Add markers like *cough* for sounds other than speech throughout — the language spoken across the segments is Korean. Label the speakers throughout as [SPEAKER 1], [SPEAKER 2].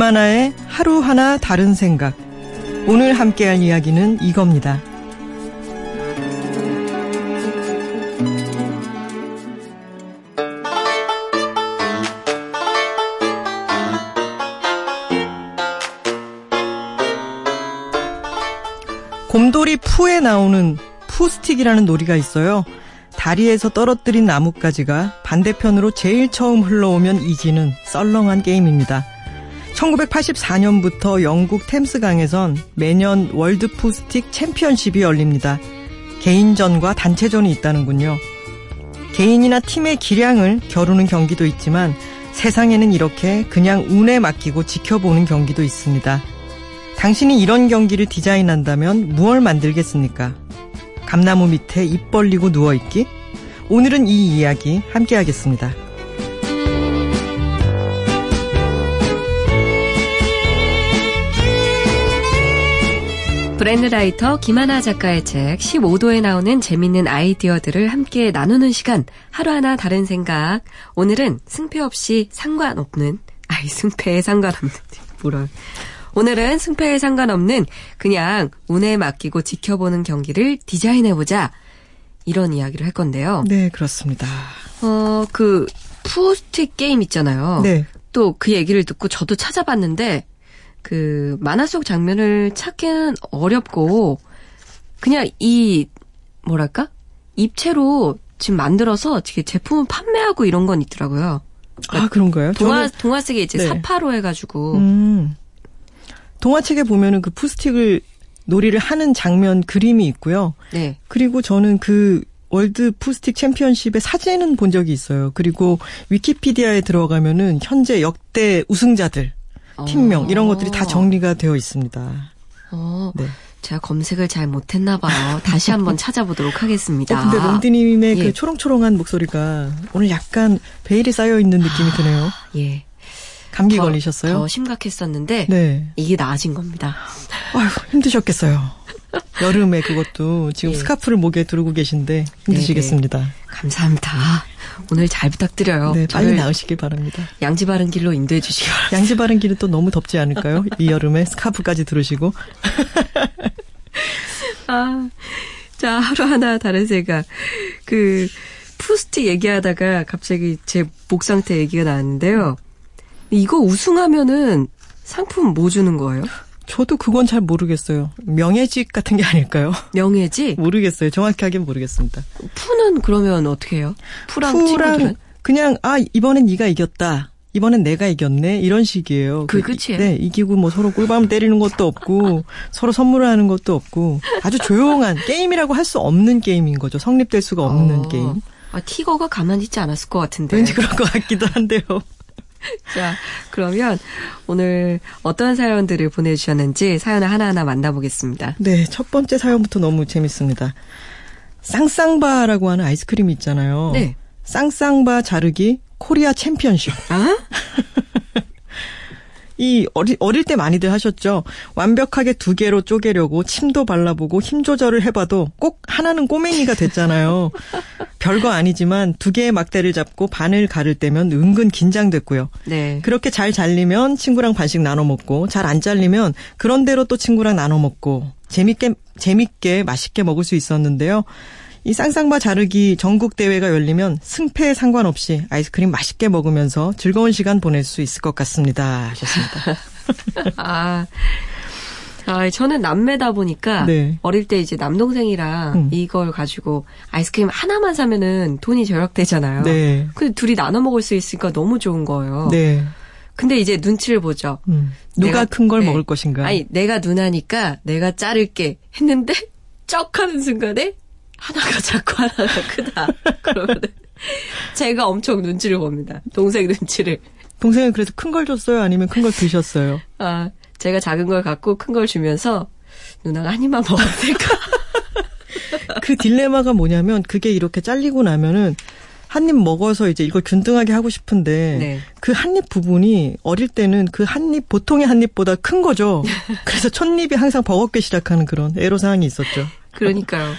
[SPEAKER 1] 김하나의 하루하나 다른 생각. 오늘 함께할 이야기는 이겁니다. 곰돌이 푸에 나오는 푸스틱이라는 놀이가 있어요. 다리에서 떨어뜨린 나뭇가지가 반대편으로 제일 처음 흘러오면 이기는 썰렁한 게임입니다. 1984년부터 영국 템스강에선 매년 World Poohsticks Championship이 열립니다. 개인전과 단체전이 있다는군요. 개인이나 팀의 기량을 겨루는 경기도 있지만 세상에는 이렇게 그냥 운에 맡기고 지켜보는 경기도 있습니다. 당신이 이런 경기를 디자인한다면 무얼 만들겠습니까? 감나무 밑에 입 벌리고 누워있기? 오늘은 이 이야기 함께 하겠습니다.
[SPEAKER 2] 브랜드라이터 김하나 작가의 책 15도에 나오는 재밌는 아이디어들을 함께 나누는 시간 하루하나 다른 생각 오늘은 승패 없이 상관없는 아이 승패에 상관없는 *laughs* 뭐라 오늘은 승패에 상관없는 그냥 운에 맡기고 지켜보는 경기를 디자인해보자. 이런 이야기를 할 건데요.
[SPEAKER 1] 네, 그렇습니다.
[SPEAKER 2] 어, 그, 푸스틱 게임 있잖아요.
[SPEAKER 1] 네.
[SPEAKER 2] 또 그 얘기를 듣고 저도 찾아봤는데, 그, 만화 속 장면을 찾기는 어렵고, 그냥 이, 뭐랄까? 입체로 지금 만들어서 제품을 판매하고 이런 건 있더라고요.
[SPEAKER 1] 아, 그런가요?
[SPEAKER 2] 동화, 저는... 동화 속에 이제
[SPEAKER 1] 네.
[SPEAKER 2] 사파로 해가지고.
[SPEAKER 1] 음. 동화책에 보면은 그 푸스틱을 놀이를 하는 장면 그림이 있고요.
[SPEAKER 2] 네.
[SPEAKER 1] 그리고 저는 그 World Poohsticks Championship의 사진은 본 적이 있어요. 그리고 위키피디아에 들어가면은 현재 역대 우승자들 팀명 이런 것들이 다 정리가 되어 있습니다.
[SPEAKER 2] 어. 네. 제가 검색을 잘 못했나 봐요. 다시 한번 *laughs* 찾아보도록 하겠습니다.
[SPEAKER 1] 어, 근데 롱디님의 예. 그 초롱초롱한 목소리가 오늘 약간 베일이 쌓여 있는 느낌이 드네요.
[SPEAKER 2] 아, 예.
[SPEAKER 1] 감기
[SPEAKER 2] 더,
[SPEAKER 1] 걸리셨어요?
[SPEAKER 2] 더 심각했었는데 네. 이게 나아진 겁니다.
[SPEAKER 1] 아휴 힘드셨겠어요. 여름에 그것도 지금 예. 스카프를 목에 두르고 계신데 힘드시겠습니다. 네네.
[SPEAKER 2] 감사합니다. 오늘 잘 부탁드려요.
[SPEAKER 1] 네, 빨리 나으시길 바랍니다.
[SPEAKER 2] 양지 바른 길로 인도해 주시기 바랍니다.
[SPEAKER 1] 양지 바른 길은 또 너무 덥지 않을까요? 이 여름에 스카프까지 두르시고. *laughs*
[SPEAKER 2] 아, 자 하루하나 다른 생각. 그 푸스틱 얘기하다가 갑자기 제 목 상태 얘기가 나왔는데요. 이거 우승하면은 상품 뭐 주는 거예요?
[SPEAKER 1] 저도 그건 잘 모르겠어요. 명예직 같은 게 아닐까요? *laughs*
[SPEAKER 2] 명예직?
[SPEAKER 1] 모르겠어요. 정확하게는 모르겠습니다.
[SPEAKER 2] 푸는 그러면 어떻게 해요? 푸랑,
[SPEAKER 1] 푸랑
[SPEAKER 2] 친구들은?
[SPEAKER 1] 그냥 아 이번엔 네가 이겼다. 이번엔 내가 이겼네 이런 식이에요.
[SPEAKER 2] 그 끝이에요.
[SPEAKER 1] 네 이기고 뭐 서로 꿀밤 때리는 것도 없고 *laughs* 서로 선물을 하는 것도 없고 아주 조용한 게임이라고 할 수 없는 게임인 거죠. 성립될 수가 없는
[SPEAKER 2] 어.
[SPEAKER 1] 게임.
[SPEAKER 2] 아 티거가 가만히 있지 않았을 것 같은데.
[SPEAKER 1] 왠지 그럴 것 같기도 한데요. *laughs*
[SPEAKER 2] 자, 그러면 오늘 어떤 사연들을 보내주셨는지 사연을 하나하나 만나보겠습니다.
[SPEAKER 1] 네, 첫 번째 사연부터 너무 재밌습니다. 쌍쌍바라고 하는 아이스크림이 있잖아요.
[SPEAKER 2] 네.
[SPEAKER 1] 쌍쌍바 자르기 코리아 챔피언십.
[SPEAKER 2] 아? *laughs*
[SPEAKER 1] 이 어리, 어릴 때 많이들 하셨죠. 완벽하게 두 개로 쪼개려고 침도 발라보고 힘 조절을 해봐도 꼭 하나는 꼬맹이가 됐잖아요. *laughs* 별거 아니지만 두 개의 막대를 잡고 반을 가를 때면 은근 긴장됐고요.
[SPEAKER 2] 네.
[SPEAKER 1] 그렇게 잘 잘리면 친구랑 반씩 나눠 먹고 잘 안 잘리면 그런 대로 또 친구랑 나눠 먹고 재밌게 재밌게 맛있게 먹을 수 있었는데요. 이 쌍쌍바 자르기 전국 대회가 열리면 승패에 상관없이 아이스크림 맛있게 먹으면서 즐거운 시간 보낼 수 있을 것 같습니다. 하셨습니다. *laughs*
[SPEAKER 2] 아. 아, 저는 남매다 보니까
[SPEAKER 1] 네.
[SPEAKER 2] 어릴 때 이제 남동생이랑
[SPEAKER 1] 음.
[SPEAKER 2] 이걸 가지고 아이스크림 하나만 사면은 돈이 절약되잖아요.
[SPEAKER 1] 네.
[SPEAKER 2] 근데 둘이 나눠 먹을 수 있으니까 너무 좋은 거예요.
[SPEAKER 1] 네.
[SPEAKER 2] 근데 이제 눈치를 보죠.
[SPEAKER 1] 음. 누가 큰 걸 먹을 것인가?
[SPEAKER 2] 아니, 내가 누나니까 내가 자를게 했는데 *laughs* 쩍 하는 순간에 하나가 *laughs* 작고 하나가 크다. 그러면은 제가 엄청 눈치를 봅니다. 동생 눈치를.
[SPEAKER 1] 동생은 그래서 큰 걸 줬어요? 아니면 큰 걸 드셨어요?
[SPEAKER 2] 아, 제가 작은 걸 갖고 큰 걸 주면서 누나가 한 입만 먹어도 될까? *laughs*
[SPEAKER 1] 그 딜레마가 뭐냐면 그게 이렇게 잘리고 나면은 한 입 먹어서 이제 이걸 균등하게 하고 싶은데
[SPEAKER 2] 네.
[SPEAKER 1] 그한 입 부분이 어릴 때는 그 한 입 보통의 한 입보다 큰 거죠. *laughs* 그래서 첫 입이 항상 버겁게 시작하는 그런 애로 사항이 있었죠.
[SPEAKER 2] 그러니까요.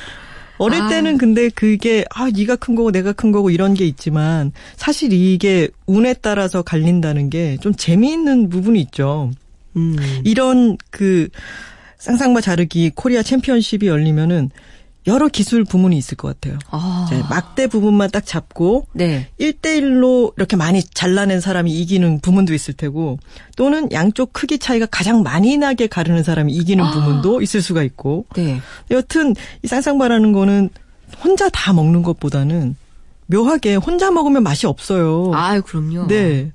[SPEAKER 1] 어릴
[SPEAKER 2] 아.
[SPEAKER 1] 때는 근데 그게 아 네가 큰 거고 내가 큰 거고 이런 게 있지만 사실 이게 운에 따라서 갈린다는 게 좀 재미있는 부분이 있죠.
[SPEAKER 2] 음.
[SPEAKER 1] 이런 그 쌍쌍바 자르기 코리아 챔피언십이 열리면은 여러 기술 부문이 있을 것 같아요.
[SPEAKER 2] 아.
[SPEAKER 1] 막대 부분만 딱 잡고
[SPEAKER 2] 네.
[SPEAKER 1] 1대1로 이렇게 많이 잘라낸 사람이 이기는 부문도 있을 테고 또는 양쪽 크기 차이가 가장 많이 나게 가르는 사람이 이기는
[SPEAKER 2] 아.
[SPEAKER 1] 부문도 있을 수가 있고
[SPEAKER 2] 네.
[SPEAKER 1] 여튼 이 쌍쌍바라는 거는 혼자 다 먹는 것보다는 묘하게 혼자 먹으면 맛이 없어요.
[SPEAKER 2] 아유, 그럼요.
[SPEAKER 1] 네.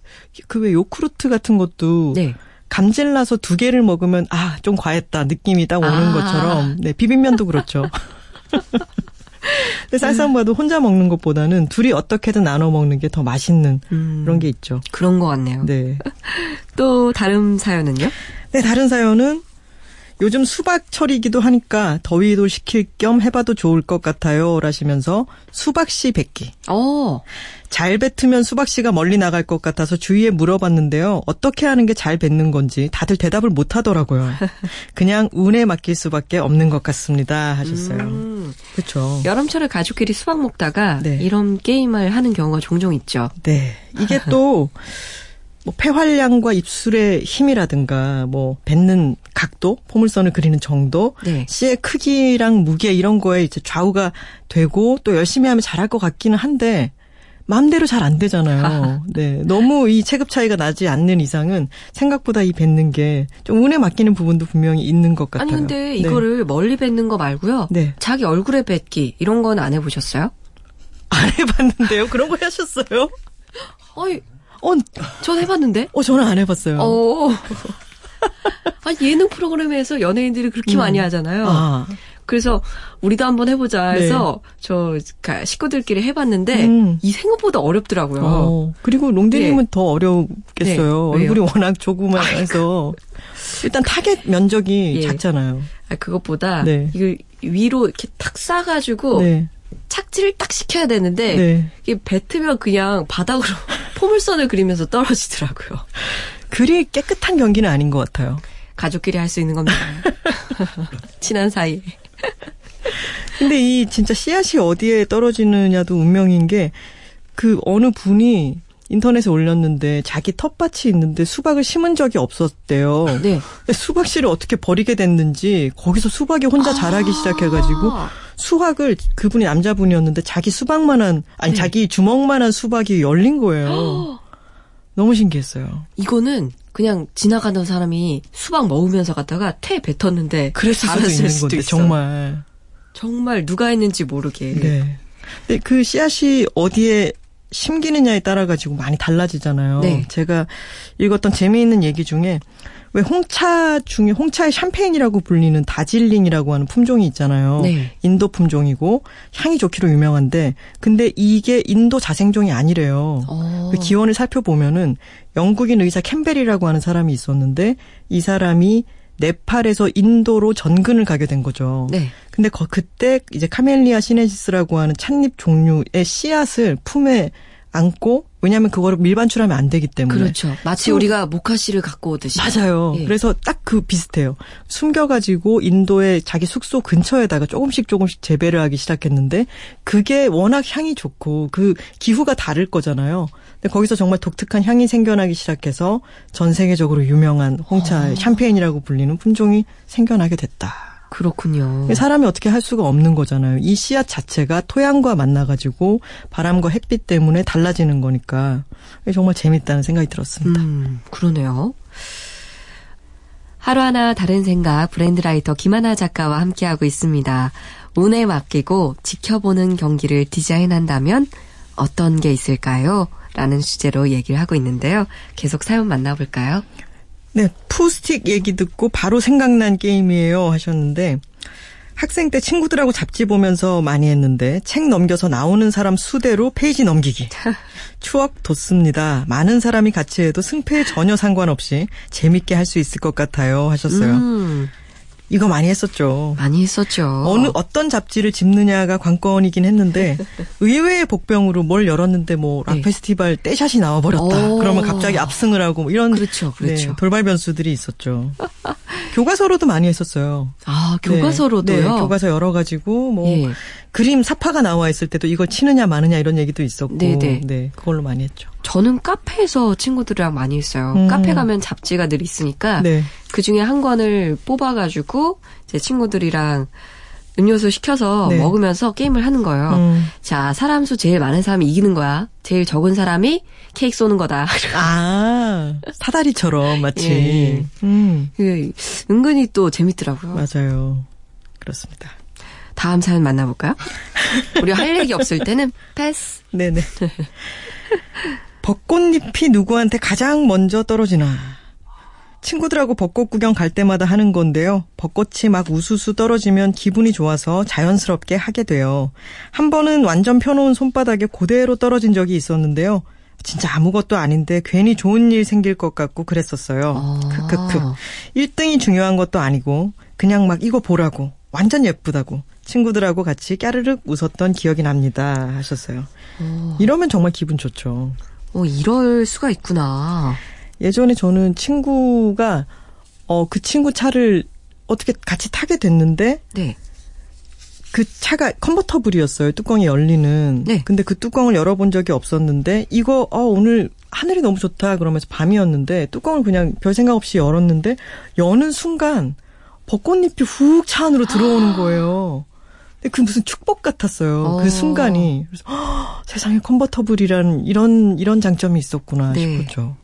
[SPEAKER 1] 그 왜 요크루트 같은 것도
[SPEAKER 2] 네.
[SPEAKER 1] 감질나서 두 개를 먹으면 아 좀 과했다 느낌이 딱 오는
[SPEAKER 2] 아.
[SPEAKER 1] 것처럼 네 비빔면도 그렇죠. *laughs* 근데 쌀쌀바도 혼자 먹는 것보다는 둘이 어떻게든 나눠 먹는 게 더 맛있는
[SPEAKER 2] 음.
[SPEAKER 1] 그런 게 있죠.
[SPEAKER 2] 그런 것 같네요.
[SPEAKER 1] 네. *laughs*
[SPEAKER 2] 또 다른 사연은요?
[SPEAKER 1] 네 다른 사연은 요즘 수박철이기도 하니까 더위도 식힐 겸 해봐도 좋을 것 같아요. 라시면서 수박씨 뱉기.
[SPEAKER 2] 어.
[SPEAKER 1] 잘 뱉으면 수박씨가 멀리 나갈 것 같아서 주위에 물어봤는데요. 어떻게 하는 게 잘 뱉는 건지 다들 대답을 못 하더라고요. *laughs* 그냥 운에 맡길 수밖에 없는 것 같습니다. 하셨어요.
[SPEAKER 2] 음.
[SPEAKER 1] 그렇죠.
[SPEAKER 2] 여름철에 가족끼리 수박 먹다가
[SPEAKER 1] 네.
[SPEAKER 2] 이런 게임을 하는 경우가 종종 있죠.
[SPEAKER 1] 네. 이게 또, *laughs* 뭐, 폐활량과 입술의 힘이라든가, 뭐, 뱉는 각도, 포물선을 그리는 정도,
[SPEAKER 2] 네.
[SPEAKER 1] 씨의 크기랑 무게 이런 거에 이제 좌우가 되고, 또 열심히 하면 잘할 것 같기는 한데, 마음대로 잘 안 되잖아요. 네. 너무 이 체급 차이가 나지 않는 이상은 생각보다 이 뱉는 게 좀 운에 맡기는 부분도 분명히 있는 것 같아요.
[SPEAKER 2] 아니 근데
[SPEAKER 1] 네.
[SPEAKER 2] 이거를 멀리 뱉는 거 말고요.
[SPEAKER 1] 네.
[SPEAKER 2] 자기 얼굴에 뱉기 이런 건 안 해보셨어요?
[SPEAKER 1] 안 해봤는데요. 그런 거 하셨어요?
[SPEAKER 2] 어이,
[SPEAKER 1] 어,
[SPEAKER 2] 전 해봤는데.
[SPEAKER 1] 어, 저는 안 해봤어요.
[SPEAKER 2] 어. *laughs* 아 예능 프로그램에서 연예인들이 그렇게 많이 하잖아요.
[SPEAKER 1] 음. 아.
[SPEAKER 2] 그래서 우리도 한번 해보자 해서 저 가- 식구들끼리 해봤는데
[SPEAKER 1] 음.
[SPEAKER 2] 이 생각보다 어렵더라고요.
[SPEAKER 1] 어, 그리고 롱디님은
[SPEAKER 2] 네.
[SPEAKER 1] 더 어렵겠어요.
[SPEAKER 2] 네?
[SPEAKER 1] 얼굴이 워낙 조그만해서. 일단 타겟 면적이 *laughs*
[SPEAKER 2] 예.
[SPEAKER 1] 작잖아요.
[SPEAKER 2] 아, 그것보다
[SPEAKER 1] 네.
[SPEAKER 2] 이걸 위로 이렇게 탁 싸가지고
[SPEAKER 1] 네.
[SPEAKER 2] 착지를 딱 시켜야 되는데
[SPEAKER 1] 네.
[SPEAKER 2] 이게 뱉으면 그냥 바닥으로 포물선을 그리면서 떨어지더라고요.
[SPEAKER 1] 그리 깨끗한 경기는 아닌 것 같아요.
[SPEAKER 2] 가족끼리 할 수 있는 겁니다. *laughs* 친한 사이에.
[SPEAKER 1] 근데 이 진짜 씨앗이 어디에 떨어지느냐도 운명인 게 그 어느 분이 인터넷에 올렸는데 자기 텃밭이 있는데 수박을 심은 적이 없었대요.
[SPEAKER 2] 네.
[SPEAKER 1] 근데 수박 씨를 어떻게 버리게 됐는지 거기서 수박이 혼자 자라기 시작해가지고
[SPEAKER 2] 아.
[SPEAKER 1] 수확을 그분이 남자분이었는데 자기 수박만한 아니
[SPEAKER 2] 네.
[SPEAKER 1] 자기 주먹만한 수박이 열린 거예요. *gasps* 너무 신기했어요.
[SPEAKER 2] 이거는 그냥 지나가던 사람이 수박 먹으면서 갔다가 퇴 뱉었는데
[SPEAKER 1] 그랬을 수도 있는
[SPEAKER 2] 수도
[SPEAKER 1] 건데
[SPEAKER 2] 있어.
[SPEAKER 1] 정말.
[SPEAKER 2] 정말 누가 했는지 모르게.
[SPEAKER 1] 네. 근데 그 씨앗이 어디에 심기느냐에 따라 가지고 많이 달라지잖아요.
[SPEAKER 2] 네.
[SPEAKER 1] 제가 읽었던 재미있는 얘기 중에 왜 홍차 중에 홍차의 샴페인이라고 불리는 다질링이라고 하는 품종이 있잖아요.
[SPEAKER 2] 네.
[SPEAKER 1] 인도 품종이고 향이 좋기로 유명한데 근데 이게 인도 자생종이 아니래요.
[SPEAKER 2] 어.
[SPEAKER 1] 그 기원을 살펴보면은 영국인 의사 캠벨이라고 하는 사람이 있었는데 이 사람이 네팔에서 인도로 전근을 가게 된 거죠.
[SPEAKER 2] 네.
[SPEAKER 1] 근데 거, 그때 이제 Camellia sinensis라고 하는 찻잎 종류의 씨앗을 품에 안고 왜냐하면 그거를 밀반출하면 안 되기 때문에
[SPEAKER 2] 그렇죠. 마치
[SPEAKER 1] 그-
[SPEAKER 2] 우리가 목화씨를 갖고 오듯이.
[SPEAKER 1] 맞아요.
[SPEAKER 2] 예.
[SPEAKER 1] 그래서 딱 그 비슷해요. 숨겨가지고 인도의 자기 숙소 근처에다가 조금씩 조금씩 재배를 하기 시작했는데 그게 워낙 향이 좋고 그 기후가 다를 거잖아요. 근데 거기서 정말 독특한 향이 생겨나기 시작해서 전 세계적으로 유명한 홍차
[SPEAKER 2] 아.
[SPEAKER 1] 샴페인이라고 불리는 품종이 생겨나게 됐다.
[SPEAKER 2] 그렇군요.
[SPEAKER 1] 사람이 어떻게 할 수가 없는 거잖아요. 이 씨앗 자체가 토양과 만나가지고 바람과 햇빛 때문에 달라지는 거니까 정말 재밌다는 생각이 들었습니다.
[SPEAKER 2] 음, 그러네요. 하루하나 다른 생각 브랜드 라이터 김하나 작가와 함께하고 있습니다. 운에 맡기고 지켜보는 경기를 디자인한다면 어떤 게 있을까요? 라는 주제로 얘기를 하고 있는데요. 계속 사연 만나볼까요?
[SPEAKER 1] 네, 푸스틱 얘기 듣고 바로 생각난 게임이에요 하셨는데 학생 때 친구들하고 잡지 보면서 많이 했는데 책 넘겨서 나오는 사람 수대로 페이지 넘기기. *laughs* 추억 돋습니다. 많은 사람이 같이 해도 승패에 전혀 상관없이 재밌게 할 수 있을 것 같아요 하셨어요.
[SPEAKER 2] 음,
[SPEAKER 1] 이거 많이 했었죠.
[SPEAKER 2] 많이 했었죠.
[SPEAKER 1] 어느 어떤 잡지를 집느냐가 관건이긴 했는데 *laughs* 의외의 복병으로 뭘 열었는데 뭐락
[SPEAKER 2] 네.
[SPEAKER 1] 페스티벌 떼샷이 나와 버렸다.
[SPEAKER 2] 오.
[SPEAKER 1] 그러면 갑자기 압승을 하고 뭐 이런
[SPEAKER 2] 그렇죠, 그렇죠.
[SPEAKER 1] 네, 돌발 변수들이 있었죠. *laughs* 교과서로도 많이 했었어요.
[SPEAKER 2] 아, 교과서로도요?
[SPEAKER 1] 네, 네, 교과서 열어 가지고, 뭐, 예. 그림 사파가 나와 있을 때도 이걸 치느냐 마느냐 이런 얘기도 있었고. 네. 네, 그걸로 많이 했죠.
[SPEAKER 2] 저는 카페에서 친구들이랑 많이 했어요. 음. 카페 가면 잡지가 늘 있으니까. 네. 그 중에 한 권을 뽑아가지고, 제 친구들이랑 음료수 시켜서 네. 먹으면서 게임을 하는 거예요. 음. 자, 사람 수 제일 많은 사람이 이기는 거야. 제일 적은 사람이 케이크 쏘는 거다. *laughs*
[SPEAKER 1] 아, 사다리처럼 마치. 예. 음.
[SPEAKER 2] 그, 은근히 또 재밌더라고요.
[SPEAKER 1] 맞아요. 그렇습니다.
[SPEAKER 2] 다음 사연 만나볼까요? 우리 할 얘기 없을 때는 패스. *laughs*
[SPEAKER 1] 네네. *laughs* 벚꽃잎이 누구한테 가장 먼저 떨어지나. 친구들하고 벚꽃 구경 갈 때마다 하는 건데요. 벚꽃이 막 우수수 떨어지면 기분이 좋아서 자연스럽게 하게 돼요. 한 번은 완전 펴놓은 손바닥에 고대로 떨어진 적이 있었는데요. 진짜 아무것도 아닌데 괜히 좋은 일 생길 것 같고 그랬었어요. 아. 크크크. 1등이 중요한 것도 아니고 그냥 막 이거 보라고 완전 예쁘다고 친구들하고 같이 까르륵 웃었던 기억이 납니다 하셨어요. 오. 어. 이러면 정말 기분 좋죠.
[SPEAKER 2] 어, 이럴 수가 있구나.
[SPEAKER 1] 예전에 저는 친구가 어 그 친구 차를 어떻게 같이 타게 됐는데 네. 그 차가 컨버터블이었어요. 뚜껑이 열리는. 네. 근데 그 뚜껑을 열어본 적이 없었는데 이거 어 오늘 하늘이 너무 좋다 그러면서 밤이었는데 뚜껑을 그냥 별 생각 없이 열었는데 여는 순간 벚꽃잎이 훅 차 안으로 들어오는 거예요. 그 무슨 축복 같았어요. 그 어. 그 순간이. 그래서 허, 세상에 컨버터블이라는 이런 이런 장점이 있었구나 네. 싶었죠.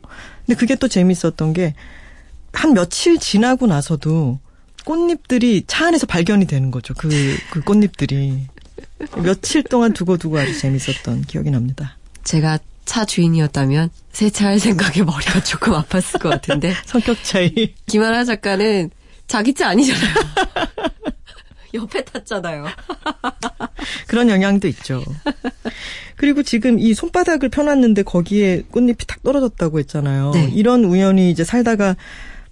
[SPEAKER 1] 근데 그게 또 재밌었던 게 한 며칠 지나고 나서도 꽃잎들이 차 안에서 발견이 되는 거죠. 그, 그 꽃잎들이. 며칠 동안 두고두고 아주 재밌었던 기억이 납니다.
[SPEAKER 2] 제가 차 주인이었다면 세차할 생각에 머리가 조금 아팠을 것 같은데. *laughs*
[SPEAKER 1] 성격 차이.
[SPEAKER 2] 김하나 작가는 자기 차 아니잖아요. *laughs* 옆에 탔잖아요. *laughs*
[SPEAKER 1] 그런 영향도 있죠. 그리고 지금 이 손바닥을 펴놨는데 거기에 꽃잎이 탁 떨어졌다고 했잖아요. 네. 이런 우연이 이제 살다가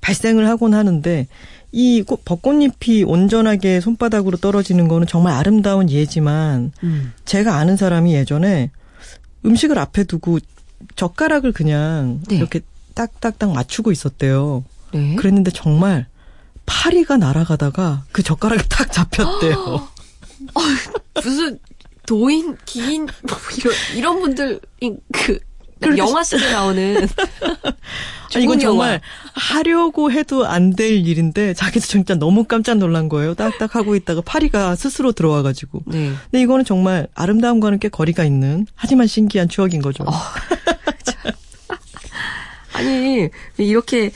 [SPEAKER 1] 발생을 하곤 하는데 이 벚꽃잎이 온전하게 손바닥으로 떨어지는 거는 정말 아름다운 예지만 음. 제가 아는 사람이 예전에 음식을 앞에 두고 젓가락을 그냥 네. 이렇게 딱딱딱 맞추고 있었대요. 네. 그랬는데 정말 파리가 날아가다가 그 젓가락이 탁 잡혔대요. *gasps*
[SPEAKER 2] 어, 무슨 도인, 기인 뭐 이런 이런 분들 그 영화 속에 나오는 *laughs*
[SPEAKER 1] 아니, 이건 정말 하려고 해도 안 될 일인데 자기도 진짜 너무 깜짝 놀란 거예요. 딱딱 하고 있다가 파리가 스스로 들어와가지고. 네. 근데 이거는 정말 아름다움과는 꽤 거리가 있는 하지만 신기한 추억인 거죠. 어, *laughs*
[SPEAKER 2] 아니 이렇게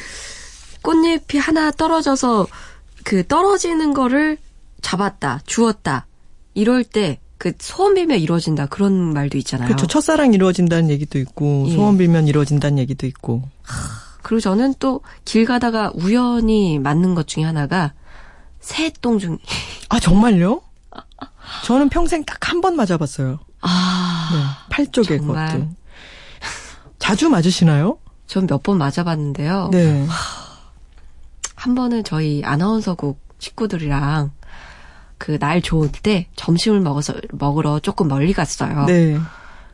[SPEAKER 2] 꽃잎이 하나 떨어져서 그 떨어지는 거를 잡았다, 주었다. 이럴 때 그 소원 빌면 이루어진다 그런 말도 있잖아요.
[SPEAKER 1] 그렇죠. 첫사랑 이루어진다는 얘기도 있고 예. 소원 빌면 이루어진다는 얘기도 있고.
[SPEAKER 2] 그리고 저는 또 길 가다가 우연히 맞는 것 중에 하나가 새똥 중. *laughs*
[SPEAKER 1] 아 정말요? 저는 평생 딱 한 번 맞아봤어요. 아, 네, 팔 쪽에 것도. 자주 맞으시나요?
[SPEAKER 2] 전 몇 번 맞아봤는데요. 네. 한 번은 저희 아나운서국 식구들이랑 그 날 좋을 때 점심을 먹어서 먹으러 조금 멀리 갔어요. 네.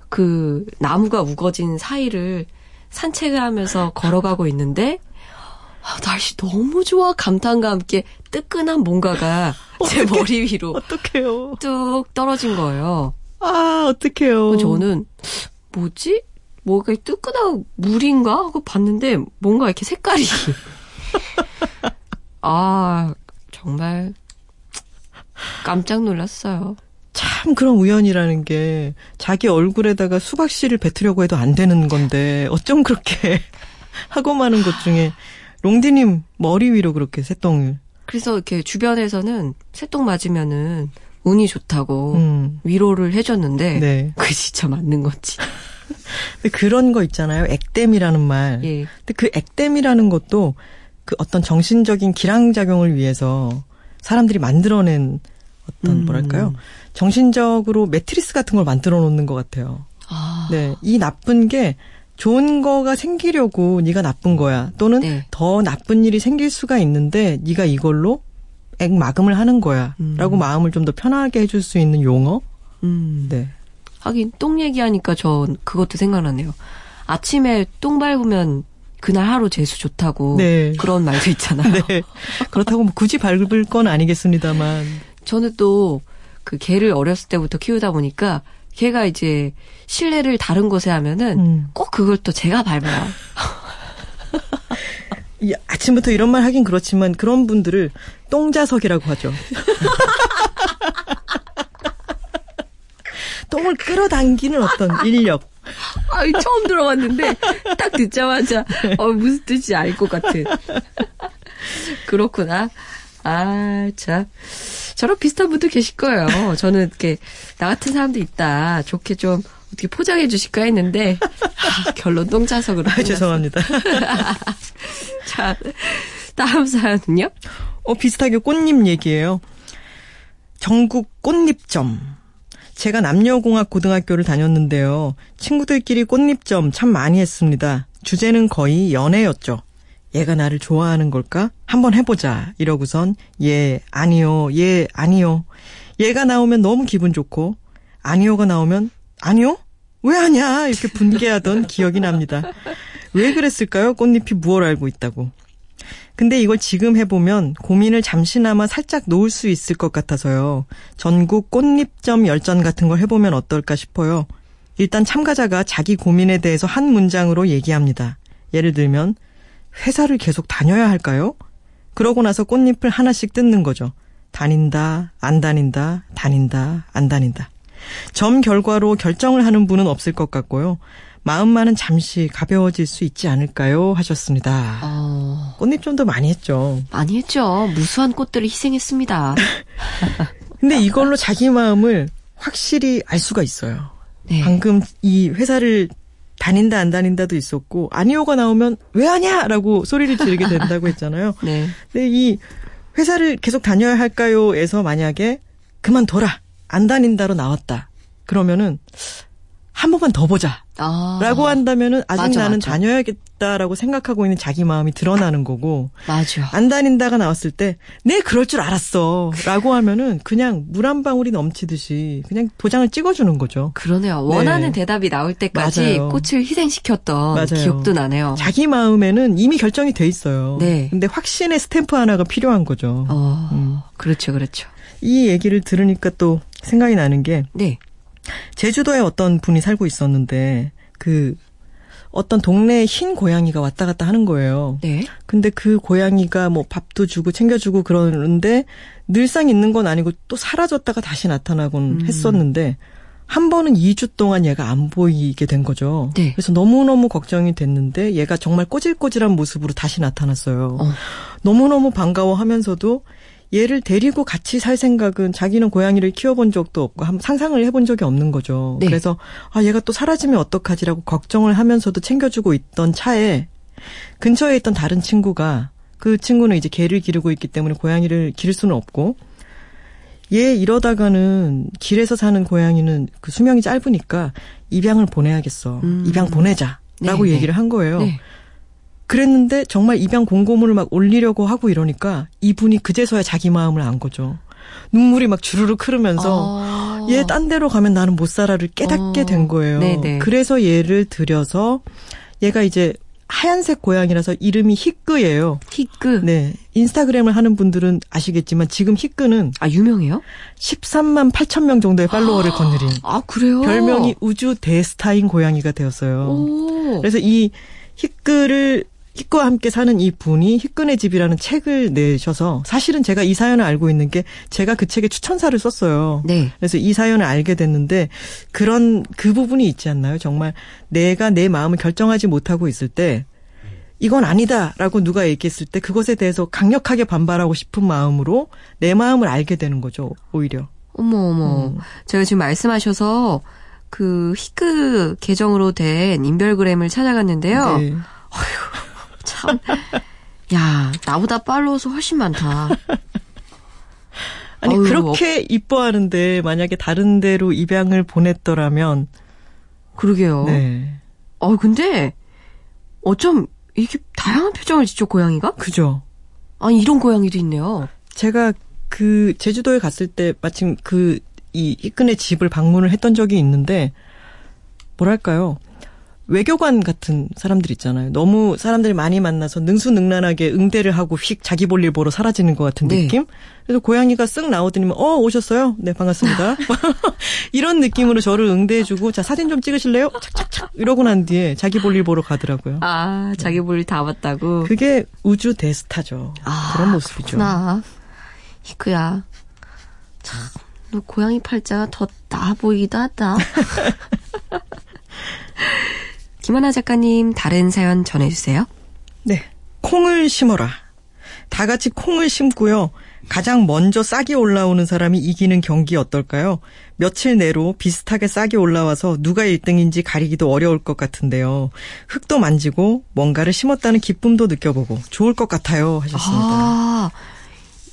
[SPEAKER 2] 그 나무가 우거진 사이를 산책을 하면서 걸어가고 있는데 아, 날씨 너무 좋아 감탄과 함께 뜨끈한 뭔가가 *laughs* 제 머리 위로
[SPEAKER 1] 어떡해요.
[SPEAKER 2] 뚝 떨어진 거예요.
[SPEAKER 1] 아 어떡해요.
[SPEAKER 2] 저는 뭐지? 뭐가 뜨끈한 물인가 하고 봤는데 뭔가 이렇게 색깔이 *laughs* 아, 정말 깜짝 놀랐어요.
[SPEAKER 1] 참 그런 우연이라는 게 자기 얼굴에다가 수박 씨를 뱉으려고 해도 안 되는 건데 어쩜 그렇게 *laughs* 하고 마는 것 중에 롱디님 머리 위로 그렇게 새똥을.
[SPEAKER 2] 그래서 이렇게 주변에서는 새똥 맞으면은 운이 좋다고 음. 위로를 해줬는데 네. 그게 진짜 맞는 건지. *laughs*
[SPEAKER 1] 그런 거 있잖아요. 액땜이라는 말. 예. 근데 그 액땜이라는 것도 그 어떤 정신적인 기량작용을 위해서 사람들이 만들어낸 어떤 음. 뭐랄까요 정신적으로 매트리스 같은 걸 만들어 놓는 것 같아요. 아. 네, 이 나쁜 게 좋은 거가 생기려고 네가 나쁜 거야 또는 네. 더 나쁜 일이 생길 수가 있는데 네가 이걸로 액 마금을 하는 거야라고 음. 마음을 좀 더 편하게 해줄 수 있는 용어. 음. 네.
[SPEAKER 2] 하긴 똥 얘기하니까 전 그것도 생각나네요. 아침에 똥 밟으면 그날 하루 재수 좋다고
[SPEAKER 1] 네.
[SPEAKER 2] 그런 말도 있잖아요. *laughs*
[SPEAKER 1] 네. 그렇다고 뭐 굳이 밟을 건 아니겠습니다만.
[SPEAKER 2] 저는 또 그 개를 어렸을 때부터 키우다 보니까 걔가 이제 실내를 다른 곳에 하면은
[SPEAKER 1] 음.
[SPEAKER 2] 꼭 그걸 또 제가 밟아요. *laughs*
[SPEAKER 1] 이 아침부터 이런 말 하긴 그렇지만 그런 분들을 똥자석이라고 하죠. *laughs* 똥을 끌어당기는 어떤 인력.
[SPEAKER 2] 아, 처음 들어봤는데 딱 듣자마자 어, 무슨 뜻인지 알 것 같은. 그렇구나. 아, 참. 저랑 비슷한 분들 계실 거예요. 저는 이렇게 나 같은 사람도 있다. 좋게 좀 어떻게 포장해 주실까 했는데 아, 결론 똥자석으로.
[SPEAKER 1] 아, 죄송합니다. *laughs*
[SPEAKER 2] 자, 다음 사연은요?
[SPEAKER 1] 어, 비슷하게 꽃잎 얘기예요. 전국 꽃잎점. 제가 남녀공학 고등학교를 다녔는데요. 친구들끼리 꽃잎점 참 많이 했습니다. 주제는 거의 연애였죠. 얘가 나를 좋아하는 걸까? 한번 해보자. 이러고선 예, 아니요, 예, 아니요. 얘가 나오면 너무 기분 좋고 아니요가 나오면 아니요? 왜 하냐? 이렇게 분개하던 기억이 납니다. 왜 그랬을까요? 꽃잎이 무얼 알고 있다고. 근데 이걸 지금 해보면 고민을 잠시나마 살짝 놓을 수 있을 것 같아서요. 전국 꽃잎점 열전 같은 걸 해보면 어떨까 싶어요. 일단 참가자가 자기 고민에 대해서 한 문장으로 얘기합니다. 예를 들면, 회사를 계속 다녀야 할까요? 그러고 나서 꽃잎을 하나씩 뜯는 거죠. 다닌다, 안 다닌다, 다닌다, 안 다닌다. 점 결과로 결정을 하는 분은 없을 것 같고요. 마음만은 잠시 가벼워질 수 있지 않을까요? 하셨습니다.
[SPEAKER 2] 어,
[SPEAKER 1] 꽃잎점도 많이 했죠.
[SPEAKER 2] 많이 했죠. 무수한 꽃들을 희생했습니다. *laughs*
[SPEAKER 1] 근데 이걸로 자기 마음을 확실히 알 수가 있어요.
[SPEAKER 2] 네.
[SPEAKER 1] 방금 이 회사를 다닌다 안 다닌다도 있었고 아니오가 나오면 왜 하냐라고 소리를 지르게 된다고 했잖아요. *laughs*
[SPEAKER 2] 네.
[SPEAKER 1] 근데 이 회사를 계속 다녀야 할까요에서 만약에 그만둬라 안 다닌다로 나왔다. 그러면은 한 번만 더 보자.
[SPEAKER 2] 아.
[SPEAKER 1] 라고 한다면은 아직
[SPEAKER 2] 맞아,
[SPEAKER 1] 나는
[SPEAKER 2] 맞아.
[SPEAKER 1] 다녀야겠다라고 생각하고 있는 자기 마음이 드러나는 거고
[SPEAKER 2] 맞아.
[SPEAKER 1] 안 다닌다가 나왔을 때, 네, 그럴 줄 알았어. 라고 하면은 그냥 물 한 방울이 넘치듯이 그냥 도장을 찍어주는 거죠.
[SPEAKER 2] 그러네요. 원하는
[SPEAKER 1] 네.
[SPEAKER 2] 대답이 나올 때까지
[SPEAKER 1] 맞아요.
[SPEAKER 2] 꽃을 희생시켰던
[SPEAKER 1] 맞아요.
[SPEAKER 2] 기억도 나네요.
[SPEAKER 1] 자기 마음에는 이미 결정이 돼 있어요.
[SPEAKER 2] 네.
[SPEAKER 1] 근데 확신의 스탬프 하나가 필요한 거죠.
[SPEAKER 2] 어,
[SPEAKER 1] 음.
[SPEAKER 2] 그렇죠, 그렇죠.
[SPEAKER 1] 이 얘기를 들으니까 또 생각이 나는 게,
[SPEAKER 2] 네.
[SPEAKER 1] 제주도에 어떤 분이 살고 있었는데, 그, 어떤 동네에 흰 고양이가 왔다 갔다 하는 거예요.
[SPEAKER 2] 네.
[SPEAKER 1] 근데 그 고양이가 뭐 밥도 주고 챙겨주고 그러는데 늘상 있는 건 아니고 또 사라졌다가 다시 나타나곤
[SPEAKER 2] 음.
[SPEAKER 1] 했었는데 한 번은 2주 동안 얘가 안 보이게 된 거죠.
[SPEAKER 2] 네.
[SPEAKER 1] 그래서 너무너무 걱정이 됐는데 얘가 정말 꼬질꼬질한 모습으로 다시 나타났어요.
[SPEAKER 2] 어.
[SPEAKER 1] 너무너무 반가워하면서도 얘를 데리고 같이 살 생각은 자기는 고양이를 키워본 적도 없고 한- 상상을 해본 적이 없는 거죠.
[SPEAKER 2] 네.
[SPEAKER 1] 그래서 아 얘가 또 사라지면 어떡하지라고 걱정을 하면서도 챙겨주고 있던 차에 근처에 있던 다른 친구가 그 친구는 이제 개를 기르고 있기 때문에 고양이를 기를 수는 없고 얘 이러다가는 길에서 사는 고양이는 그 수명이 짧으니까 입양을 보내야겠어.
[SPEAKER 2] 음.
[SPEAKER 1] 입양 보내자라고
[SPEAKER 2] 네,
[SPEAKER 1] 얘기를 한 거예요.
[SPEAKER 2] 네.
[SPEAKER 1] 그랬는데 정말 입양 공고문을 막 올리려고 하고 이러니까 이분이 그제서야 자기 마음을 안 거죠. 눈물이 막 주르륵 흐르면서
[SPEAKER 2] 아.
[SPEAKER 1] 얘딴 데로 가면 나는 못 살아를 깨닫게
[SPEAKER 2] 어.
[SPEAKER 1] 된 거예요.
[SPEAKER 2] 네네.
[SPEAKER 1] 그래서 얘를 들여서 얘가 이제 하얀색 고양이라서 이름이 히끄예요.
[SPEAKER 2] 히크.
[SPEAKER 1] 네. 인스타그램을 하는 분들은 아시겠지만 지금 히끄는
[SPEAKER 2] 아, 유명해요?
[SPEAKER 1] 13만 8천 명 정도의 팔로워를 거느린
[SPEAKER 2] 아, 그래요?
[SPEAKER 1] 별명이 우주 대스타인 고양이가 되었어요.
[SPEAKER 2] 오.
[SPEAKER 1] 그래서 이 히끄를 히끄와 함께 사는 이 분이 히끄네 집이라는 책을 내셔서 사실은 제가 이 사연을 알고 있는 게 제가 그 책에 추천사를 썼어요.
[SPEAKER 2] 네.
[SPEAKER 1] 그래서 이 사연을 알게 됐는데 그런 그 부분이 있지 않나요? 정말 내가 내 마음을 결정하지 못하고 있을 때 이건 아니다라고 누가 얘기했을 때 그것에 대해서 강력하게 반발하고 싶은 마음으로 내 마음을 알게 되는 거죠. 오히려.
[SPEAKER 2] 어머, 어머.
[SPEAKER 1] 음.
[SPEAKER 2] 제가 지금 말씀하셔서 그 히크 계정으로 된 인별그램을 찾아갔는데요.
[SPEAKER 1] 네.
[SPEAKER 2] 참. 야, 나보다 팔로워 수 훨씬 많다.
[SPEAKER 1] 아니
[SPEAKER 2] 어휴,
[SPEAKER 1] 그렇게 이뻐하는데 만약에 다른 데로 입양을 보냈더라면
[SPEAKER 2] 그러게요.
[SPEAKER 1] 네.
[SPEAKER 2] 어, 근데 어쩜 이렇게 다양한 표정을 짓죠, 고양이가?
[SPEAKER 1] 그죠.
[SPEAKER 2] 아니, 이런 고양이도 있네요.
[SPEAKER 1] 제가 그 제주도에 갔을 때 마침 그이 이끈의 집을 방문을 했던 적이 있는데 뭐랄까요? 외교관 같은 사람들 있잖아요. 너무 사람들이 많이 만나서 능수능란하게 응대를 하고 휙 자기 볼 일 보러 사라지는 것 같은
[SPEAKER 2] 네.
[SPEAKER 1] 느낌? 그래서 고양이가 쓱 나오더니만 어 오셨어요? 네 반갑습니다. *laughs* 이런 느낌으로 저를 응대해주고 자 사진 좀 찍으실래요? 착착착 이러고 난 뒤에 자기 볼 일 보러 가더라고요.
[SPEAKER 2] 아, 자기 볼 일 다 봤다고.
[SPEAKER 1] 그게 우주 대스타죠.
[SPEAKER 2] 아,
[SPEAKER 1] 그런 모습이죠.
[SPEAKER 2] 그렇구나. 이크야. 참, 너 고양이 팔자가 더 나아 보이기도 하다. *laughs* 김하나 작가님, 다른 사연 전해주세요.
[SPEAKER 1] 네. 콩을 심어라. 다 같이 콩을 심고요. 가장 먼저 싹이 올라오는 사람이 이기는 경기 어떨까요? 며칠 내로 비슷하게 싹이 올라와서 누가 1등인지 가리기도 어려울 것 같은데요. 흙도 만지고 뭔가를 심었다는 기쁨도 느껴보고 좋을 것 같아요. 하셨습니다.
[SPEAKER 2] 아,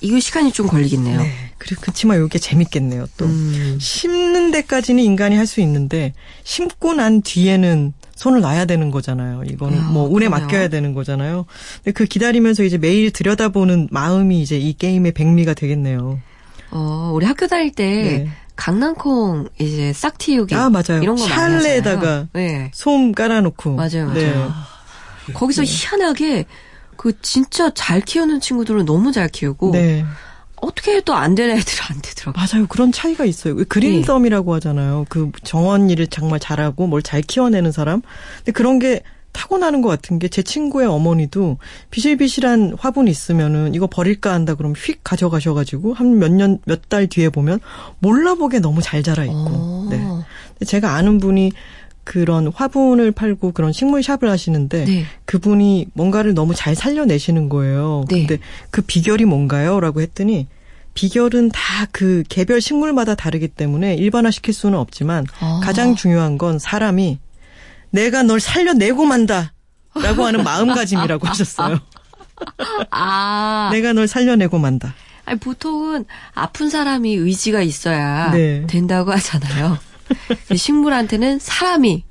[SPEAKER 2] 이거 시간이 좀 걸리겠네요.
[SPEAKER 1] 네. 그리고 그치만 이게 재밌겠네요. 또
[SPEAKER 2] 음,
[SPEAKER 1] 심는 데까지는 인간이 할 수 있는데 심고 난 뒤에는 손을 놔야 되는 거잖아요. 이거는
[SPEAKER 2] 아,
[SPEAKER 1] 뭐 운에
[SPEAKER 2] 그러네요.
[SPEAKER 1] 맡겨야 되는 거잖아요. 근데 그 기다리면서 이제 매일 들여다보는 마음이 이제 이 게임의 백미가 되겠네요.
[SPEAKER 2] 어, 우리 학교 다닐 때
[SPEAKER 1] 네.
[SPEAKER 2] 강낭콩 이제 싹 틔우기
[SPEAKER 1] 아 맞아요.
[SPEAKER 2] 이런 거
[SPEAKER 1] 샬레에다가.
[SPEAKER 2] 네.
[SPEAKER 1] 솜 깔아놓고
[SPEAKER 2] 맞아요, 맞아요.
[SPEAKER 1] 네.
[SPEAKER 2] 거기서 희한하게 그 진짜 잘 키우는 친구들은 너무 잘 키우고
[SPEAKER 1] 네.
[SPEAKER 2] 어떻게 해도 안 되는 애들은 안 되더라고요.
[SPEAKER 1] 맞아요. 그런 차이가 있어요.
[SPEAKER 2] 네.
[SPEAKER 1] 그린썸이라고 하잖아요. 그 정원 일을 정말 잘하고 뭘 잘 키워내는 사람. 근데 그런 게 타고나는 것 같은 게 제 친구의 어머니도 비실비실한 화분 있으면은 이거 버릴까 한다 그러면 휙 가져가셔가지고 한 몇 년, 몇 달 뒤에 보면 몰라보게 너무 잘 자라 있고.
[SPEAKER 2] 어.
[SPEAKER 1] 네. 제가 아는 분이 그런 화분을 팔고 그런 식물샵을 하시는데
[SPEAKER 2] 네.
[SPEAKER 1] 그분이 뭔가를 너무 잘 살려내시는 거예요.
[SPEAKER 2] 네.
[SPEAKER 1] 근데 그 비결이 뭔가요? 라고 했더니 비결은 다 그 개별 식물마다 다르기 때문에 일반화 시킬 수는 없지만
[SPEAKER 2] 아.
[SPEAKER 1] 가장 중요한 건 사람이 내가 널 살려내고 만다. 라고 하는 마음가짐이라고 *laughs* 하셨어요.
[SPEAKER 2] 아,
[SPEAKER 1] 내가 널 살려내고 만다.
[SPEAKER 2] 아니, 보통은 아픈 사람이 의지가 있어야
[SPEAKER 1] 네.
[SPEAKER 2] 된다고 하잖아요. 식물한테는 사람이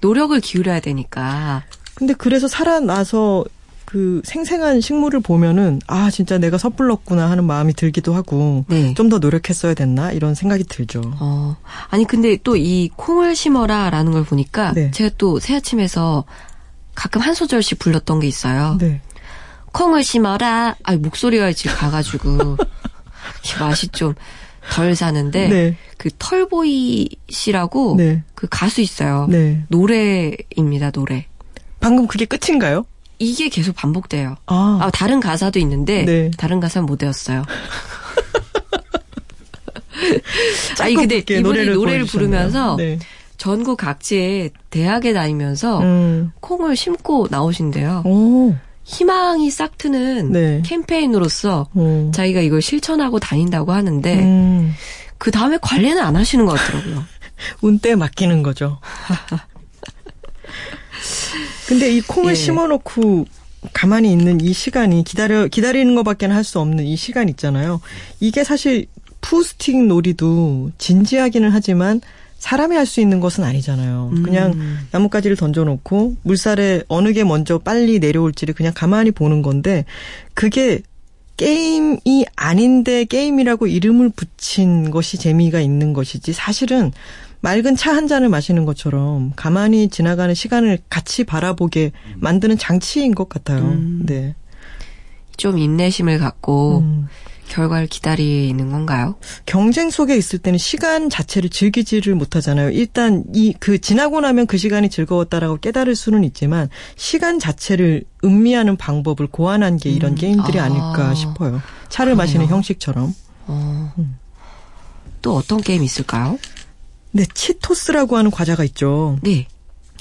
[SPEAKER 2] 노력을 기울여야 되니까.
[SPEAKER 1] 근데 그래서 살아나서 그 생생한 식물을 보면은 아 진짜 내가 섣불렀구나 하는 마음이 들기도 하고
[SPEAKER 2] 네.
[SPEAKER 1] 좀더 노력했어야 됐나 이런 생각이 들죠.
[SPEAKER 2] 어, 아니 근데 또 이 콩을 심어라라는 걸 보니까
[SPEAKER 1] 네.
[SPEAKER 2] 제가 또 새 아침에서 가끔 한 소절씩 불렀던 게 있어요.
[SPEAKER 1] 네.
[SPEAKER 2] 콩을 심어라. 아 목소리가 지금 가가지고 *laughs* 맛이 좀 덜 사는데
[SPEAKER 1] 네.
[SPEAKER 2] 그 털보이 씨라고
[SPEAKER 1] 네.
[SPEAKER 2] 그 가수 있어요.
[SPEAKER 1] 네.
[SPEAKER 2] 노래입니다 노래.
[SPEAKER 1] 방금 그게 끝인가요?
[SPEAKER 2] 이게 계속 반복돼요.
[SPEAKER 1] 아,
[SPEAKER 2] 아 다른 가사도 있는데
[SPEAKER 1] 네.
[SPEAKER 2] 다른 가사는 못 외웠어요. *laughs* 아니 근데 이분이 노래를,
[SPEAKER 1] 보여주셨네요.
[SPEAKER 2] 부르면서
[SPEAKER 1] 네.
[SPEAKER 2] 전국 각지에 대학에 다니면서
[SPEAKER 1] 음.
[SPEAKER 2] 콩을 심고 나오신대요.
[SPEAKER 1] 오.
[SPEAKER 2] 희망이 싹 트는
[SPEAKER 1] 네.
[SPEAKER 2] 캠페인으로서
[SPEAKER 1] 오.
[SPEAKER 2] 자기가 이걸 실천하고 다닌다고 하는데
[SPEAKER 1] 음.
[SPEAKER 2] 그 다음에 관리는 안 하시는 것 같더라고요. *laughs*
[SPEAKER 1] 운때 맡기는 거죠. *laughs* 근데 이 콩을
[SPEAKER 2] 예.
[SPEAKER 1] 심어놓고 가만히 있는 이 시간이 기다려 기다리는 것밖에 할 수 없는 이 시간 있잖아요. 이게 사실 푸스틱 놀이도 진지하기는 하지만 사람이 할 수 있는 것은 아니잖아요. 그냥
[SPEAKER 2] 음.
[SPEAKER 1] 나뭇가지를 던져놓고 물살에 어느 게 먼저 빨리 내려올지를 그냥 가만히 보는 건데 그게 게임이 아닌데 게임이라고 이름을 붙인 것이 재미가 있는 것이지 사실은 맑은 차 한 잔을 마시는 것처럼 가만히 지나가는 시간을 같이 바라보게 만드는 장치인 것 같아요.
[SPEAKER 2] 음.
[SPEAKER 1] 네.
[SPEAKER 2] 좀 인내심을 갖고
[SPEAKER 1] 음.
[SPEAKER 2] 결과를 기다리는 건가요?
[SPEAKER 1] 경쟁 속에 있을 때는 시간 자체를 즐기지를 못하잖아요. 일단 이 그 지나고 나면 그 시간이 즐거웠다라고 깨달을 수는 있지만 시간 자체를 음미하는 방법을 고안한 게 이런
[SPEAKER 2] 음.
[SPEAKER 1] 게임들이
[SPEAKER 2] 아.
[SPEAKER 1] 아닐까 싶어요. 차를
[SPEAKER 2] 그러네요.
[SPEAKER 1] 마시는 형식처럼.
[SPEAKER 2] 어.
[SPEAKER 1] 음.
[SPEAKER 2] 또 어떤 게임 있을까요?
[SPEAKER 1] 네, 치토스라고 하는 과자가 있죠.
[SPEAKER 2] 네.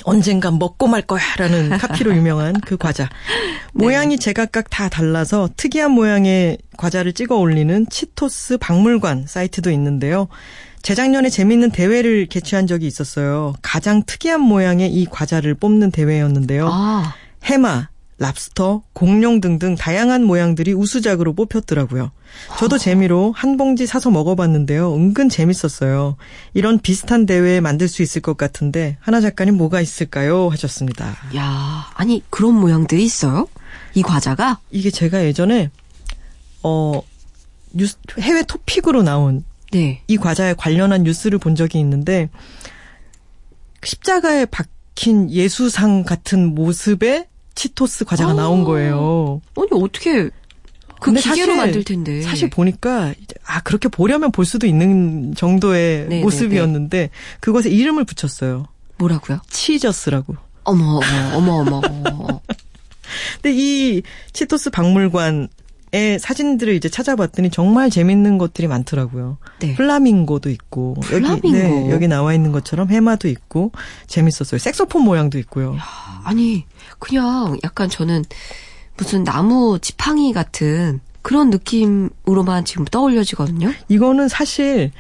[SPEAKER 1] 언젠간 먹고 말 거야라는 *laughs* 카피로 유명한 그 과자. 모양이 제각각 다 달라서 특이한 모양의 과자를 찍어 올리는 치토스 박물관 사이트도 있는데요. 재작년에 재밌는 대회를 개최한 적이 있었어요. 가장 특이한 모양의 이 과자를 뽑는 대회였는데요.
[SPEAKER 2] 아,
[SPEAKER 1] 해마, 랍스터, 공룡 등등 다양한 모양들이 우수작으로 뽑혔더라고요. 저도 재미로 한 봉지 사서 먹어봤는데요. 은근 재밌었어요. 이런 비슷한 대회 만들 수 있을 것 같은데 하나 작가님 뭐가 있을까요? 하셨습니다.
[SPEAKER 2] 야, 아니 그런 모양들이 있어요? 이 과자가?
[SPEAKER 1] 이게 제가 예전에 어 뉴스 해외 토픽으로 나온
[SPEAKER 2] 네.
[SPEAKER 1] 이 과자에 관련한 뉴스를 본 적이 있는데 십자가에 박 박힌 예수상 같은 모습의 치토스 과자가
[SPEAKER 2] 아.
[SPEAKER 1] 나온 거예요.
[SPEAKER 2] 아니 어떻게 그 기계로
[SPEAKER 1] 사실-
[SPEAKER 2] 만들 텐데.
[SPEAKER 1] 사실 보니까 아 그렇게 보려면 볼 수도 있는 정도의
[SPEAKER 2] 네,
[SPEAKER 1] 모습이었는데 그것에 이름을 붙였어요.
[SPEAKER 2] 뭐라고요?
[SPEAKER 1] Cheesus라고.
[SPEAKER 2] 어머 어머 어머 어머. *laughs*
[SPEAKER 1] 근데 이 치토스 박물관 의 사진들을 이제 찾아봤더니 정말 재밌는 것들이 많더라고요.
[SPEAKER 2] 네.
[SPEAKER 1] 플라밍고도 있고
[SPEAKER 2] 플라밍고.
[SPEAKER 1] 여기 네, 여기 나와 있는 것처럼 해마도 있고 재밌었어요. 색소폰 모양도 있고요.
[SPEAKER 2] 아니 그냥 약간 저는 무슨 나무 지팡이 같은 그런 느낌으로만 지금 떠올려지거든요.
[SPEAKER 1] 이거는 사실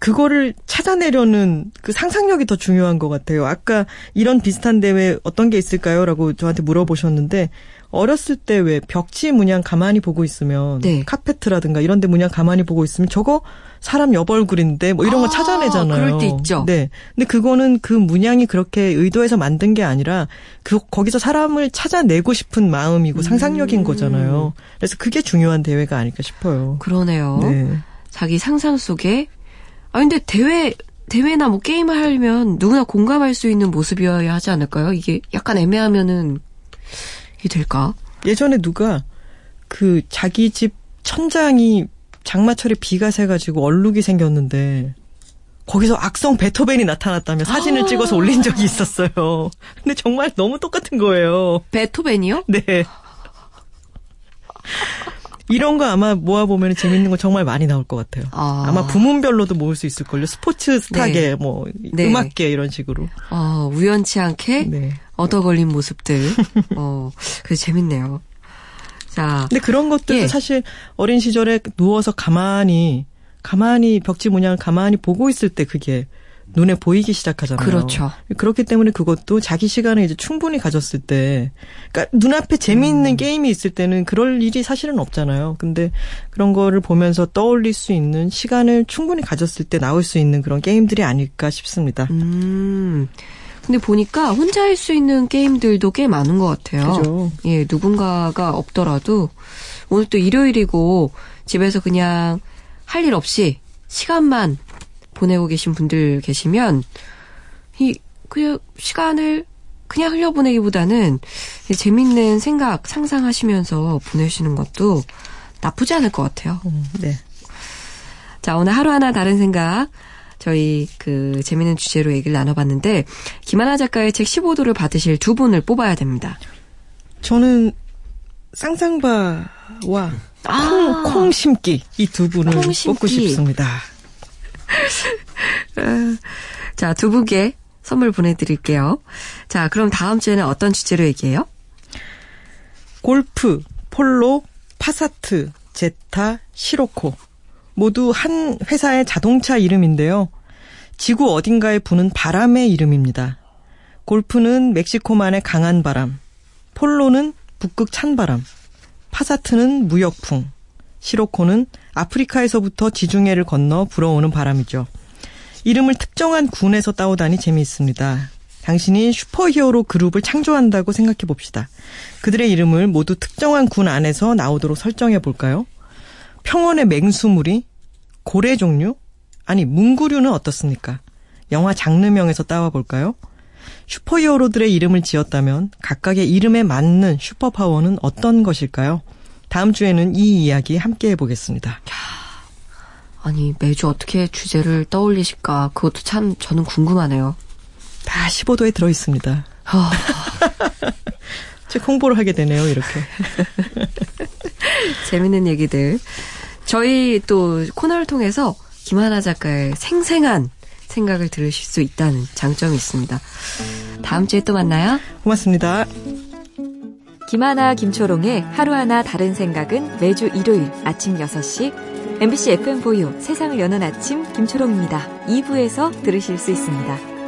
[SPEAKER 1] 그거를 찾아내려는 그 상상력이 더 중요한 것 같아요. 아까 이런 비슷한 대회 어떤 게 있을까요? 라고 저한테 물어보셨는데 어렸을 때 왜 벽지 문양 가만히 보고 있으면
[SPEAKER 2] 네.
[SPEAKER 1] 카페트라든가 이런 데 문양 가만히 보고 있으면 저거 사람 여벌굴인데 뭐 이런 거
[SPEAKER 2] 아,
[SPEAKER 1] 찾아내잖아요.
[SPEAKER 2] 그럴 때 있죠.
[SPEAKER 1] 네. 근데 그거는 그 문양이 그렇게 의도해서 만든 게 아니라 그 거기서 사람을 찾아내고 싶은 마음이고 상상력인
[SPEAKER 2] 음.
[SPEAKER 1] 거잖아요. 그래서 그게 중요한 대회가 아닐까 싶어요.
[SPEAKER 2] 그러네요.
[SPEAKER 1] 네.
[SPEAKER 2] 자기 상상 속에 아 근데 대회 대회나 뭐 게임을 하려면 누구나 공감할 수 있는 모습이어야 하지 않을까요? 이게 약간 애매하면은 이게 될까?
[SPEAKER 1] 예전에 누가 그 자기 집 천장이 장마철에 비가 새가지고 얼룩이 생겼는데 거기서 악성 베토벤이 나타났다며 사진을
[SPEAKER 2] 아.
[SPEAKER 1] 찍어서 올린 적이 있었어요. 근데 정말 너무 똑같은 거예요.
[SPEAKER 2] 베토벤이요? *laughs*
[SPEAKER 1] 네. 이런 거 아마 모아보면 재밌는 거 정말 많이 나올 것 같아요.
[SPEAKER 2] 아.
[SPEAKER 1] 아마 부문별로도 모을 수 있을걸요. 스포츠 스타계,
[SPEAKER 2] 네.
[SPEAKER 1] 뭐,
[SPEAKER 2] 네.
[SPEAKER 1] 음악계 이런 식으로.
[SPEAKER 2] 어, 우연치 않게
[SPEAKER 1] 네.
[SPEAKER 2] 얻어 걸린 모습들. *laughs* 어, 그래서 재밌네요. 자,
[SPEAKER 1] 근데 그런 것들도
[SPEAKER 2] 예.
[SPEAKER 1] 사실 어린 시절에 누워서 가만히 가만히 벽지 문양을 가만히 보고 있을 때 그게 눈에 보이기 시작하잖아요.
[SPEAKER 2] 그렇죠.
[SPEAKER 1] 그렇기 때문에 그것도 자기 시간을 이제 충분히 가졌을 때, 그러니까 눈앞에 재미있는 게임이 있을 때는 그럴 일이 사실은 없잖아요. 근데 그런 거를 보면서 떠올릴 수 있는 시간을 충분히 가졌을 때 나올 수 있는 그런 게임들이 아닐까 싶습니다.
[SPEAKER 2] 음. 근데 보니까 혼자 할 수 있는 게임들도 꽤 많은 것 같아요.
[SPEAKER 1] 그죠.
[SPEAKER 2] 예, 누군가가 없더라도 오늘 또 일요일이고 집에서 그냥 할 일 없이 시간만 보내고 계신 분들 계시면 이 그냥 시간을 그냥 흘려보내기보다는 이 재밌는 생각 상상하시면서 보내시는 것도 나쁘지 않을 것 같아요.
[SPEAKER 1] 음, 네.
[SPEAKER 2] 자, 오늘 하루하나 다른 생각 저희 그 재밌는 주제로 얘기를 나눠봤는데 김하나 작가의 책 15도를 받으실 두 분을 뽑아야 됩니다.
[SPEAKER 1] 저는 쌍쌍바와
[SPEAKER 2] 아.
[SPEAKER 1] 콩, 콩 심기 이 두 분을
[SPEAKER 2] 콩 심기.
[SPEAKER 1] 뽑고 싶습니다. *laughs*
[SPEAKER 2] 자, 두 분께 선물 보내드릴게요. 자, 그럼 다음 주에는 어떤 주제로 얘기해요?
[SPEAKER 1] 골프, 폴로, 파사트, 제타, 시로코. 모두 한 회사의 자동차 이름인데요. 지구 어딘가에 부는 바람의 이름입니다. 골프는 멕시코만의 강한 바람, 폴로는 북극 찬바람, 파사트는 무역풍, 시로코는 아프리카에서부터 지중해를 건너 불어오는 바람이죠. 이름을 특정한 군에서 따오다니 재미있습니다. 당신이 슈퍼히어로 그룹을 창조한다고 생각해 봅시다. 그들의 이름을 모두 특정한 군 안에서 나오도록 설정해 볼까요? 평원의 맹수무리, 고래 종류, 아니 문구류는 어떻습니까? 영화 장르명에서 따와 볼까요? 슈퍼히어로들의 이름을 지었다면 각각의 이름에 맞는 슈퍼파워는 어떤 것일까요? 다음 주에는 이 이야기 함께 해보겠습니다.
[SPEAKER 2] 아니, 매주 어떻게 주제를 떠올리실까? 그것도 참 저는 궁금하네요.
[SPEAKER 1] 다 15도에 들어 있습니다.
[SPEAKER 2] 아, *laughs*
[SPEAKER 1] 책 홍보를 하게 되네요, 이렇게. *laughs*
[SPEAKER 2] 재밌는 얘기들. 저희 또 코너를 통해서 김하나 작가의 생생한 생각을 들으실 수 있다는 장점이 있습니다. 다음 주에 또 만나요.
[SPEAKER 1] 고맙습니다.
[SPEAKER 3] 김하나 김초롱의 하루하나 다른 생각은 매주 일요일 아침 6시 MBC FM4U 세상을 여는 아침 김초롱입니다. 2부에서 들으실 수 있습니다.